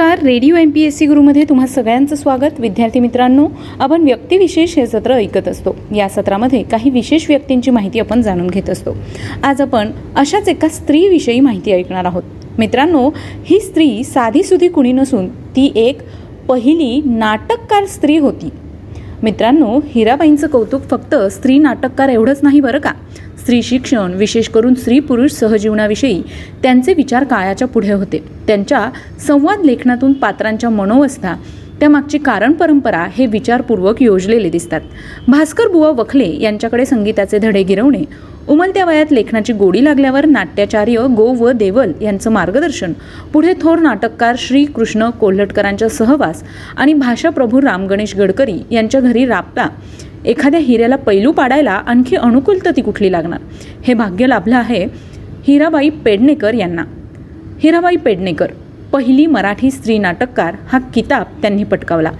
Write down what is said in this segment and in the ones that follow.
नमस्कार. Radio M P S C गुरुमध्ये तुम्हा सगळ्यांचं स्वागत. विद्यार्थी मित्रांनो आपण व्यक्तिविशेष हे सत्र ऐकत असतो. या सत्रामध्ये काही विशेष व्यक्तींची माहिती आपण जाणून घेत असतो. आज आपण अशाच एका स्त्रीविषयी माहिती ऐकणार आहोत. मित्रांनो ही स्त्री साधीसुधी कुणी नसून ती एक पहिली नाटककार स्त्री होती. मित्रांनो हिराबाईंचं कौतुक फक्त स्त्री नाटककार एवढंच नाही बरं का? स्त्री शिक्षण विशेष करून स्त्री पुरुष सहजीवनाविषयी त्यांचे विचार काळाच्या पुढे होते. त्यांच्या संवाद लेखनातून पात्रांच्या मनोवस्था त्यामागची कारण परंपरा हे विचारपूर्वक योजलेले दिसतात. भास्कर बुवा वखले यांच्याकडे संगीताचे धडे गिरवणे उमलत्या वयात लेखनाची गोडी लागल्यावर नाट्याचार्य गो व देवल यांचं मार्गदर्शन पुढे थोर नाटककार श्री कृष्ण कोल्हटकरांचा सहवास आणि भाषाप्रभू राम गणेश गडकरी यांच्या घरी राबता एखाद्या हिऱ्याला पैलू पाडायला आणखी अनुकूलता ती कुठली लागणार? हे भाग्य लाभलं आहे हिराबाई पेडणेकर यांना. हिराबाई पेडणेकर पहिली मराठी स्त्री नाटककार हा किताब त्यांनी पटकावला.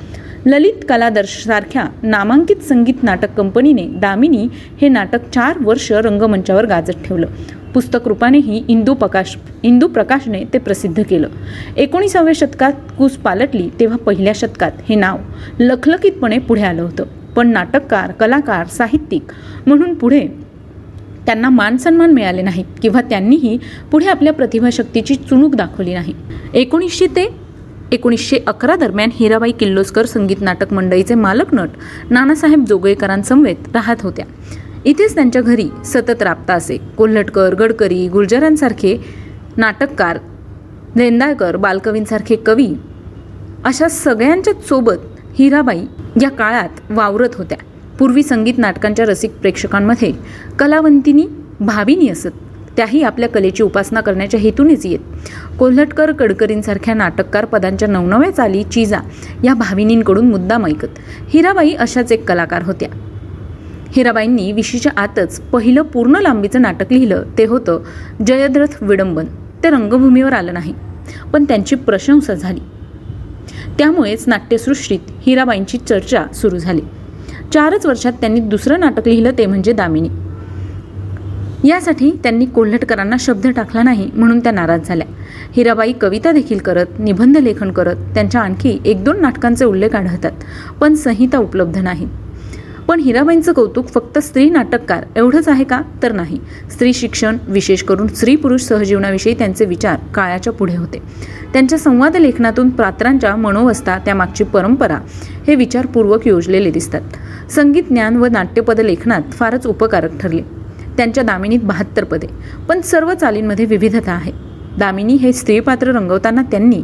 ललित कलादर्शसारख्या नामांकित संगीत नाटक कंपनीने दामिनी हे नाटक चार वर्ष रंगमंचावर गाजत ठेवलं. पुस्तक रूपानेही इंदू प्रकाश इंदू प्रकाशने ते प्रसिद्ध केलं. एकोणीसाव्या शतकात कूस पालटली तेव्हा पहिल्या शतकात हे नाव लखलखीतपणे पुढे आलं होतं. पण नाटककार कलाकार साहित्यिक म्हणून पुढे त्यांना मानसन्मान मिळाले नाहीत किंवा त्यांनीही पुढे आपल्या प्रतिभाशक्तीची चुणूक दाखवली नाही. एकोणीसशे ते एकोणीसशे अकरा दरम्यान हिराबाई किल्लोस्कर संगीत नाटक मंडळीचे मालक नट नानासाहेब जोगळेकरांसमवेत राहत होत्या. इथेच त्यांच्या घरी सतत राबता असे. कोल्हटकर गडकरी गुर्जरांसारखे नाटककार लेंदाळकर बालकवींसारखे कवी अशा सगळ्यांच्या सोबत हिराबाई या काळात वावरत होत्या. पूर्वी संगीत नाटकांच्या रसिक प्रेक्षकांमध्ये कलावंतिनी भाविनी असत. त्याही आपल्या कलेची उपासना करण्याच्या हेतूनेच येत. कोल्हटकर कडकरींसारख्या नाटककार पदांच्या नवनव्या चाली चिजा या भाविनींकडून मुद्दाम ऐकत हिराबाई अशाच एक कलाकार होत्या. हिराबाईंनी विशीच्या आतच पहिलं पूर्ण लांबीचं नाटक लिहिलं. ते होतं जयद्रथ विडंबन. ते रंगभूमीवर आलं नाही. पण त्यांची प्रशंसा झाली. त्यामुळेच नाट्यसृष्टीत हिराबाईंची चर्चा सुरू झाली. चारच वर्षात त्यांनी दुसरं नाटक लिहिलं ते म्हणजे दामिनी. यासाठी त्यांनी कोल्हटकरांना शब्द टाकला नाही म्हणून त्या नाराज झाल्या. हिराबाई कविता देखील करत निबंध लेखन करत त्यांच्या आणखी एक दोन नाटकांचे उल्लेख आढळतात पण संहिता उपलब्ध नाही. पण हिराबाईंचं कौतुक फक्त स्त्री नाटककार एवढंच आहे का? तर नाही. स्त्री शिक्षण विशेष करून स्त्री पुरुष सहजीवनाविषयी त्यांचे विचार काळाच्या पुढे होते. त्यांच्या संवाद लेखनातून पात्रांच्या मनोवस्था त्यामागची परंपरा हे विचारपूर्वक योजलेले दिसतात. संगीत ज्ञान व नाट्यपद लेखनात फारच उपकारक ठरले. त्यांच्या दामिनीत बहात्तर पदे. पण सर्व चालींमध्ये विविधता आहे. दामिनी हे स्त्रीपात्र रंगवताना त्यांनी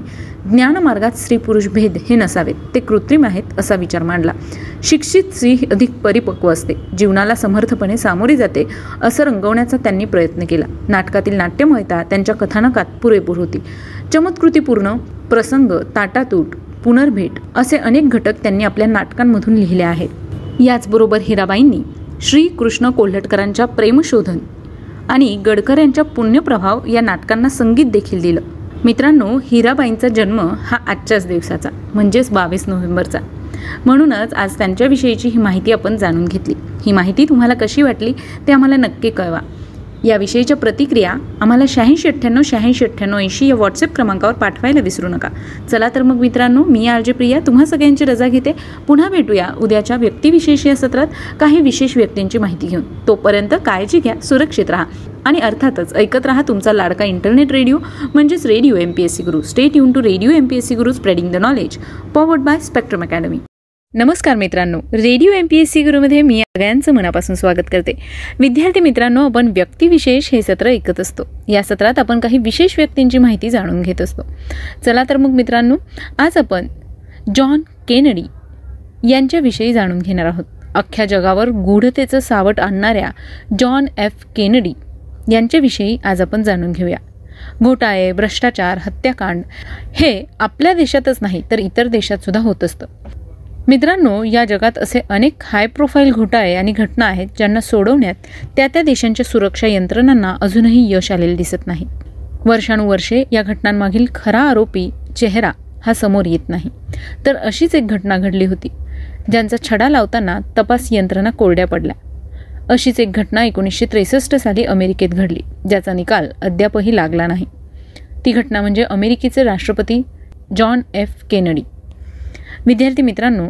ज्ञानमार्गात स्त्री पुरुष भेद हे नसावेत. ते कृत्रिम आहेत असा विचार मांडला. शिक्षित स्त्री अधिक परिपक्व असते. जीवनाला समर्थपणे सामोरी जाते असं रंगवण्याचा त्यांनी प्रयत्न केला. नाटकातील नाट्यमयता त्यांच्या कथानकात पुरेपूर होती. चमत्कृतीपूर्ण प्रसंग ताटातूट पुनर्भेट असे अनेक घटक त्यांनी आपल्या नाटकांमधून लिहिले आहेत. याचबरोबर हिराबाईंनी श्री कृष्ण कोल्हटकरांच्या प्रेमशोधन आणि गडकर यांच्या पुण्यप्रभाव या नाटकांना संगीत देखील दिलं. मित्रांनो हिराबाईंचा जन्म हा आजच्याच दिवसाचा म्हणजेच बावीस नोव्हेंबरचा. म्हणूनच आज त्यांच्याविषयीची ही माहिती आपण जाणून घेतली. ही माहिती तुम्हाला कशी वाटली ते आम्हाला नक्की कळवा. याविषयीच्या प्रतिक्रिया आम्हाला शहाऐंशी अठ्ठ्याण्णव शहाऐंशी अठ्ठ्याण्णव ऐंशी या व्हॉट्सअप क्रमांकावर पाठवायला विसरू नका. चला तर मग मित्रांनो मी आरजे प्रिया तुम्हा सगळ्यांची रजा घेते. पुन्हा भेटूया उद्याच्या व्यक्तिविशेष या सत्रात काही विशेष व्यक्तींची माहिती घेऊन. तोपर्यंत काळजी घ्या सुरक्षित राहा आणि अर्थातच ऐकत राहा तुमचा लाडका इंटरनेट रेडिओ म्हणजेच radio M P S C Guru stay युन to radio M P S C Guru spreading the knowledge powered by spectrum academy नमस्कार मित्रांनो. Radio M P S C गुरुमध्ये मी सगळ्यांचं मनापासून स्वागत करते. विद्यार्थी मित्रांनो आपण व्यक्तिविशेष हे सत्र ऐकत असतो. या सत्रात आपण काही विशेष व्यक्तींची माहिती जाणून घेत असतो. चला तर मग मित्रांनो आज आपण जॉन केनडी यांच्याविषयी जाणून घेणार आहोत. अख्ख्या जगावर गूढतेचं सावट आणणाऱ्या जॉन एफ केनडी यांच्याविषयी आज आपण जाणून घेऊया. घोटाळे भ्रष्टाचार हत्याकांड हे आपल्या देशातच नाही तर इतर देशात सुद्धा होत असतं. मित्रांनो या जगात असे अनेक हाय प्रोफाईल घोटाळे आणि घटना आहेत ज्यांना सोडवण्यात त्या त्या देशांच्या सुरक्षा यंत्रणांना अजूनही यश आलेले दिसत नाही. वर्षानुवर्षे या घटनांमागील खरा आरोपी चेहरा हा समोर येत नाही. तर अशीच एक घटना घडली होती ज्यांचा छडा लावताना तपास यंत्रणा कोरड्या पडल्या. अशीच एक घटना एकोणीसशे त्रेसष्ट साली अमेरिकेत घडली ज्याचा निकाल अद्यापही लागला नाही. ती घटना म्हणजे अमेरिकेचे राष्ट्रपती जॉन एफ. केनडी. विद्यार्थी मित्रांनो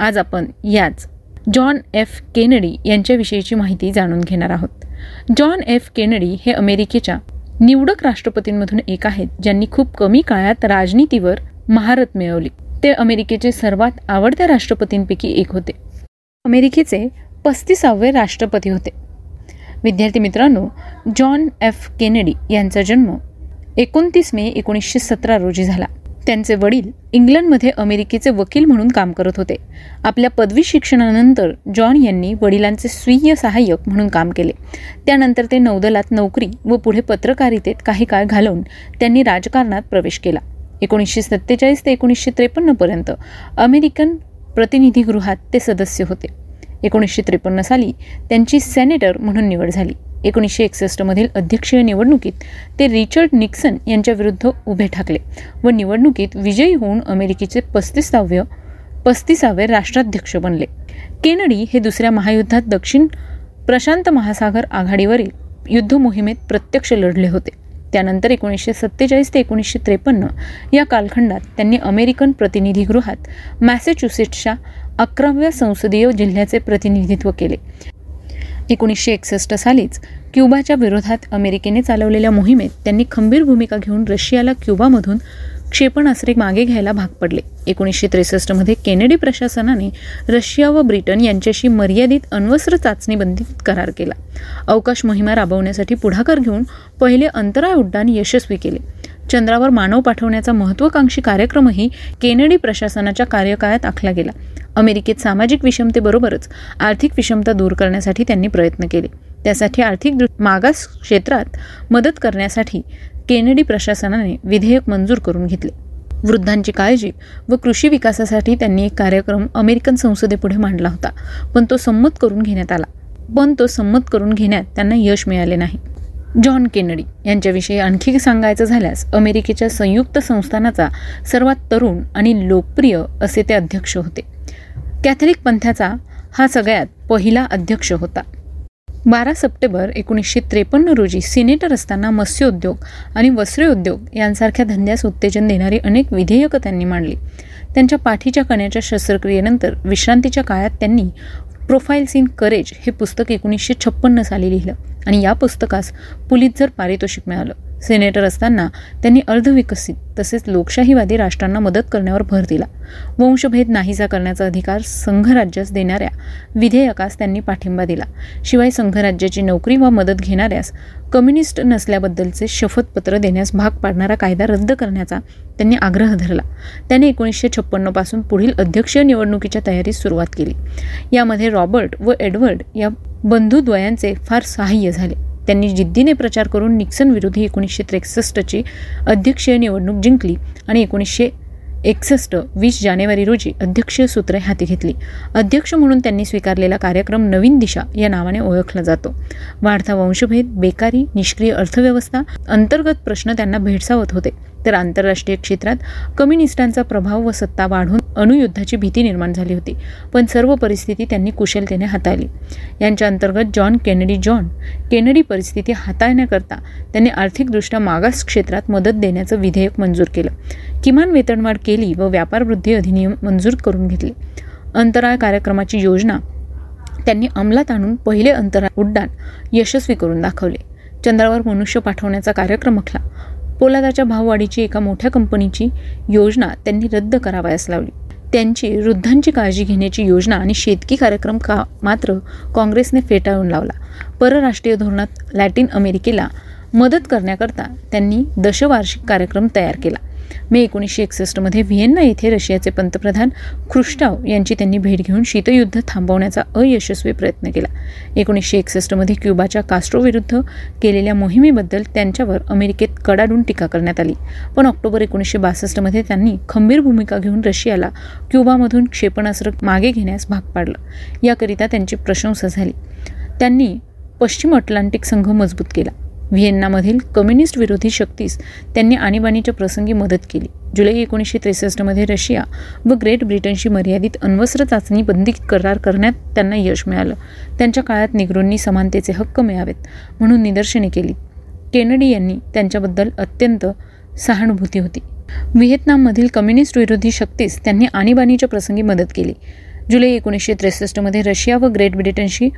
आज आपण याच जॉन एफ केनडी यांच्याविषयीची माहिती जाणून घेणार आहोत. जॉन एफ केनडी हे अमेरिकेच्या निवडक राष्ट्रपतींमधून एक आहेत ज्यांनी खूप कमी काळात राजनीतीवर महारत मिळवली. ते अमेरिकेचे सर्वात आवडत्या राष्ट्रपतींपैकी एक होते. अमेरिकेचे पस्तीसावे राष्ट्रपती होते. विद्यार्थी मित्रांनो जॉन एफ केनेडी यांचा जन्म एकोणतीस मे एकोणीसशे सतरा रोजी झाला. त्यांचे वडील इंग्लंडमध्ये अमेरिकेचे वकील म्हणून काम करत होते. आपल्या पदवी शिक्षणानंतर जॉन यांनी वडिलांचे स्वीय सहाय्यक म्हणून काम केले. त्यानंतर ते नौदलात नोकरी व पुढे पत्रकारितेत काही काळ घालवून त्यांनी राजकारणात प्रवेश केला. एकोणीसशे सत्तेचाळीस ते एकोणीसशे त्रेपन्नपर्यंत अमेरिकन प्रतिनिधीगृहात ते सदस्य होते. एकोणीसशे त्रेपन्न साली त्यांची सेनेटर म्हणून निवड झाली. एकोणीसशे एकसष्टमधील अध्यक्षीय निवडणुकीत ते रिचर्ड निक्सन यांच्याविरुद्ध उभे ठाकले व निवडणुकीत विजयी होऊन अमेरिकेचे पस्तीसाव्य पस्तीसावे राष्ट्राध्यक्ष बनले. केनडी हे दुसऱ्या महायुद्धात दक्षिण प्रशांत महासागर आघाडीवरील युद्ध मोहिमेत प्रत्यक्ष लढले होते. त्यानंतर एकोणीसशे सत्तेचाळीस ते एकोणीसशे त्रेपन्न या कालखंडात त्यांनी अमेरिकन प्रतिनिधीगृहात मॅसेच्युसेट्सच्या अकराव्या संसदीय जिल्ह्याचे प्रतिनिधित्व केले. एकोणीसशे एकसष्ट सालीच क्युबाच्या विरोधात अमेरिकेने चालवलेल्या मोहिमेत त्यांनी खंबीर भूमिका घेऊन रशियाला क्युबामधून क्षेपणास्त्रे मागे घ्यायला भाग पडले. एकोणीसशे त्रेसष्टमध्ये केनेडी प्रशासनाने रशिया व ब्रिटन यांच्याशी मर्यादित अण्वस्त्र चाचणीबंदीत करार केला. अवकाश मोहिमा राबवण्यासाठी पुढाकार घेऊन पहिले अंतराळ उड्डाण यशस्वी केले. चंद्रावर मानव पाठवण्याचा महत्वाकांक्षी कार्यक्रमही केनेडी प्रशासनाच्या कार्यकाळात आखला गेला. अमेरिकेत सामाजिक विषमतेबरोबरच आर्थिक विषमता दूर करण्यासाठी त्यांनी प्रयत्न केले. त्यासाठी आर्थिक मागास क्षेत्रात मदत करण्यासाठी केनेडी प्रशासनाने विधेयक मंजूर करून घेतले. वृद्धांची काळजी व कृषी विकासासाठी त्यांनी एक कार्यक्रम अमेरिकन संसदेपुढे मांडला होता. पण तो संमत करून घेण्यात आला. पण तो संमत करून घेण्यात त्यांना यश मिळाले नाही. जॉन केनडी यांच्याविषयी आणखी सांगायचं झाल्यास अमेरिकेच्या संयुक्त संस्थानाचा सर्वात तरुण आणि लोकप्रिय असे ते अध्यक्ष होते. कॅथलिक पंथाचा हा सगळ्यात पहिला अध्यक्ष होता. बारा सप्टेंबर एकोणीसशे त्रेपन्न रोजी सिनेटर असताना मत्स्योद्योग आणि वस्त्रोद्योग यांसारख्या धंद्यास उत्तेजन देणारी अनेक विधेयकं त्यांनी मांडली. त्यांच्या पाठीच्या कण्याच्या शस्त्रक्रियेनंतर विश्रांतीच्या काळात त्यांनी प्रोफाईल्स इन करेज हे पुस्तक एकोणीसशे छप्पन्न साली लिहिलं. आणि या पुस्तकास पुलितझर पारितोषिक मिळालं. सेनेटर असताना त्यांनी अर्धविकसित तसेच लोकशाहीवादी राष्ट्रांना मदत करण्यावर भर दिला. वंशभेद नाहीसा करण्याचा अधिकार संघराज्यास देणाऱ्या विधेयकास त्यांनी पाठिंबा दिला. शिवाय संघराज्याची नोकरी वा मदत घेणाऱ्यास कम्युनिस्ट नसल्याबद्दलचे शपथपत्र देण्यास भाग पाडणारा कायदा रद्द करण्याचा त्यांनी आग्रह धरला. त्याने एकोणीसशे छप्पन्नपासून पुढील अध्यक्षीय निवडणुकीच्या तयारीस सुरुवात केली. यामध्ये रॉबर्ट व एडवर्ड या बंधुद्वयांचे फार सहाय्य झाले. त्यांनी जिद्दीने प्रचार करून निक्सन विरोधी एकोणीसशे त्रेसष्टची अध्यक्षीय निवडणूक जिंकली आणि एकोणीसशे एकसष्ट वीस जानेवारी रोजी अध्यक्षीय सूत्रे हाती घेतली. अध्यक्ष म्हणून त्यांनी स्वीकारलेला कार्यक्रम नवीन दिशा या नावाने ओळखला जातो. वाढता वंशभेद बेकारी निष्क्रिय अर्थव्यवस्था अंतर्गत प्रश्न त्यांना भेडसावत होते. तर आंतरराष्ट्रीय क्षेत्रात कम्युनिस्टांचा प्रभाव व सत्ता वाढून अणुयुद्धाची भीती निर्माण झाली होती. पण सर्व परिस्थिती त्यांनी कुशलतेने हाताळली. यांच्या अंतर्गत जॉन केनेडी जॉन केनेडी परिस्थिती हाताळण्याकरता त्यांनी आर्थिकदृष्ट्या मागास क्षेत्रात मदत देण्याचं विधेयक मंजूर केलं. किमान वेतनवाढ केली व व्यापार वृद्धी अधिनियम मंजूर करून घेतले. अंतराळ कार्यक्रमाची योजना त्यांनी अंमलात आणून पहिले अंतराळ उड्डाण यशस्वी करून दाखवले. चंद्रावर मनुष्य पाठवण्याचा कार्यक्रम आखला पोलादाच्या भाववाढीची एका मोठ्या कंपनीची योजना त्यांनी रद्द करावयास लावली. त्यांची वृद्धांची काळजी घेण्याची योजना आणि शेतकी कार्यक्रम का मात्र काँग्रेसने फेटाळून लावला. परराष्ट्रीय धोरणात लॅटिन अमेरिकेला मदत करण्याकरता त्यांनी दशवार्षिक कार्यक्रम तयार केला. मे एकोणीसशे एकसष्टमध्ये व्हिएन्ना येथे रशियाचे पंतप्रधान खृष्टाव यांची त्यांनी भेट घेऊन शीतयुद्ध थांबवण्याचा अयशस्वी प्रयत्न केला. एकोणीसशे एकसष्टमध्ये क्युबाच्या कास्ट्रोविरुद्ध केलेल्या मोहिमेबद्दल त्यांच्यावर अमेरिकेत कडाडून टीका करण्यात आली. पण ऑक्टोबर एकोणीसशे बासष्टमध्ये त्यांनी खंबीर भूमिका घेऊन रशियाला क्युबामधून क्षेपणास्त्र मागे घेण्यास भाग पाडलं. याकरिता त्यांची प्रशंसा झाली. त्यांनी पश्चिम अटलांटिक संघ मजबूत केला. व्हिएन्नामधील कम्युनिस्ट विरोधी शक्तीस त्यांनी आणीबाणीच्या प्रसंगी मदत केली. जुलै एकोणीसशे त्रेसष्टमध्ये रशिया व ग्रेट ब्रिटनशी मर्यादित अण्वस्त्र चाचणी बंदी करार करण्यात त्यांना यश मिळालं. त्यांच्या काळात निग्रोंनी समानतेचे हक्क मिळावेत म्हणून निदर्शने केली. केनडी यांनी त्यांच्याबद्दल अत्यंत सहानुभूती होती. व्हिएतनाममधील कम्युनिस्ट विरोधी शक्तीस त्यांनी आणीबाणीच्या प्रसंगी मदत केली. जुलै एकोणीसशे त्रेसष्टमध्ये रशिया व ग्रेट ब्रिटनशी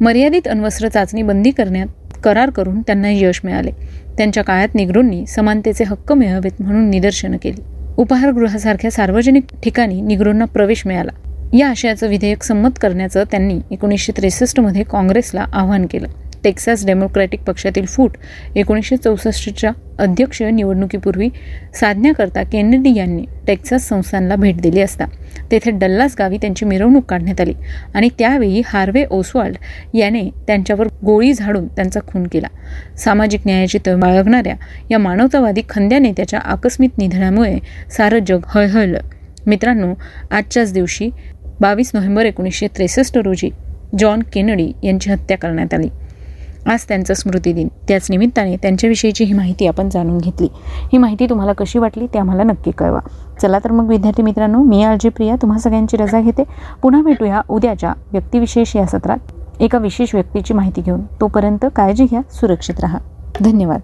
मर्यादित अण्वस्त्र चाचणी बंदी करण्यात करार करून त्यांना यश मिळाले. त्यांच्या काळात निग्रोंनी समानतेचे हक्क मिळावेत म्हणून निदर्शनं केली. उपहारगृहासारख्या सार्वजनिक ठिकाणी निग्रोंना प्रवेश मिळाला. या आशयाचं विधेयक संमत करण्याचं त्यांनी एकोणीसशे त्रेसष्टमध्ये काँग्रेसला आवाहन केलं. टेक्सास डेमोक्रॅटिक पक्षातील फूट एकोणीसशे चौसष्टच्या अध्यक्षीय निवडणुकीपूर्वी साधण्याकरता केनेडी यांनी टेक्सास संस्थांना भेट दिली असता. तेथे डल्लास गावी त्यांची मिरवणूक काढण्यात आली आणि त्यावेळी हार्वे ओसवाल्ड याने त्यांच्यावर गोळी झाडून त्यांचा खून केला. सामाजिक न्यायाची तळ बाळगणाऱ्या या मानवतावादी खंद्या नेत्याच्या आकस्मिक निधनामुळे सारं जग हळहळलं. मित्रांनो आजच्याच दिवशी बावीस नोव्हेंबर एकोणीसशे त्रेसष्ट रोजी जॉन केनडी यांची हत्या करण्यात आली. आज त्यांचा स्मृतिदिन त्याच निमित्ताने त्यांच्याविषयीची ही माहिती आपण जाणून घेतली. ही माहिती तुम्हाला कशी वाटली ते आम्हाला नक्की कळवा. चला तर मग विद्यार्थी मित्रांनो मी आरजी प्रिया तुम्हा सगळ्यांची रजा घेते. पुन्हा भेटूया उद्याच्या व्यक्तिविशेष या सत्रात. एका विशेष व्यक्तीची माहिती घेऊन तोपर्यंत काळजी घ्या सुरक्षित राहा. धन्यवाद.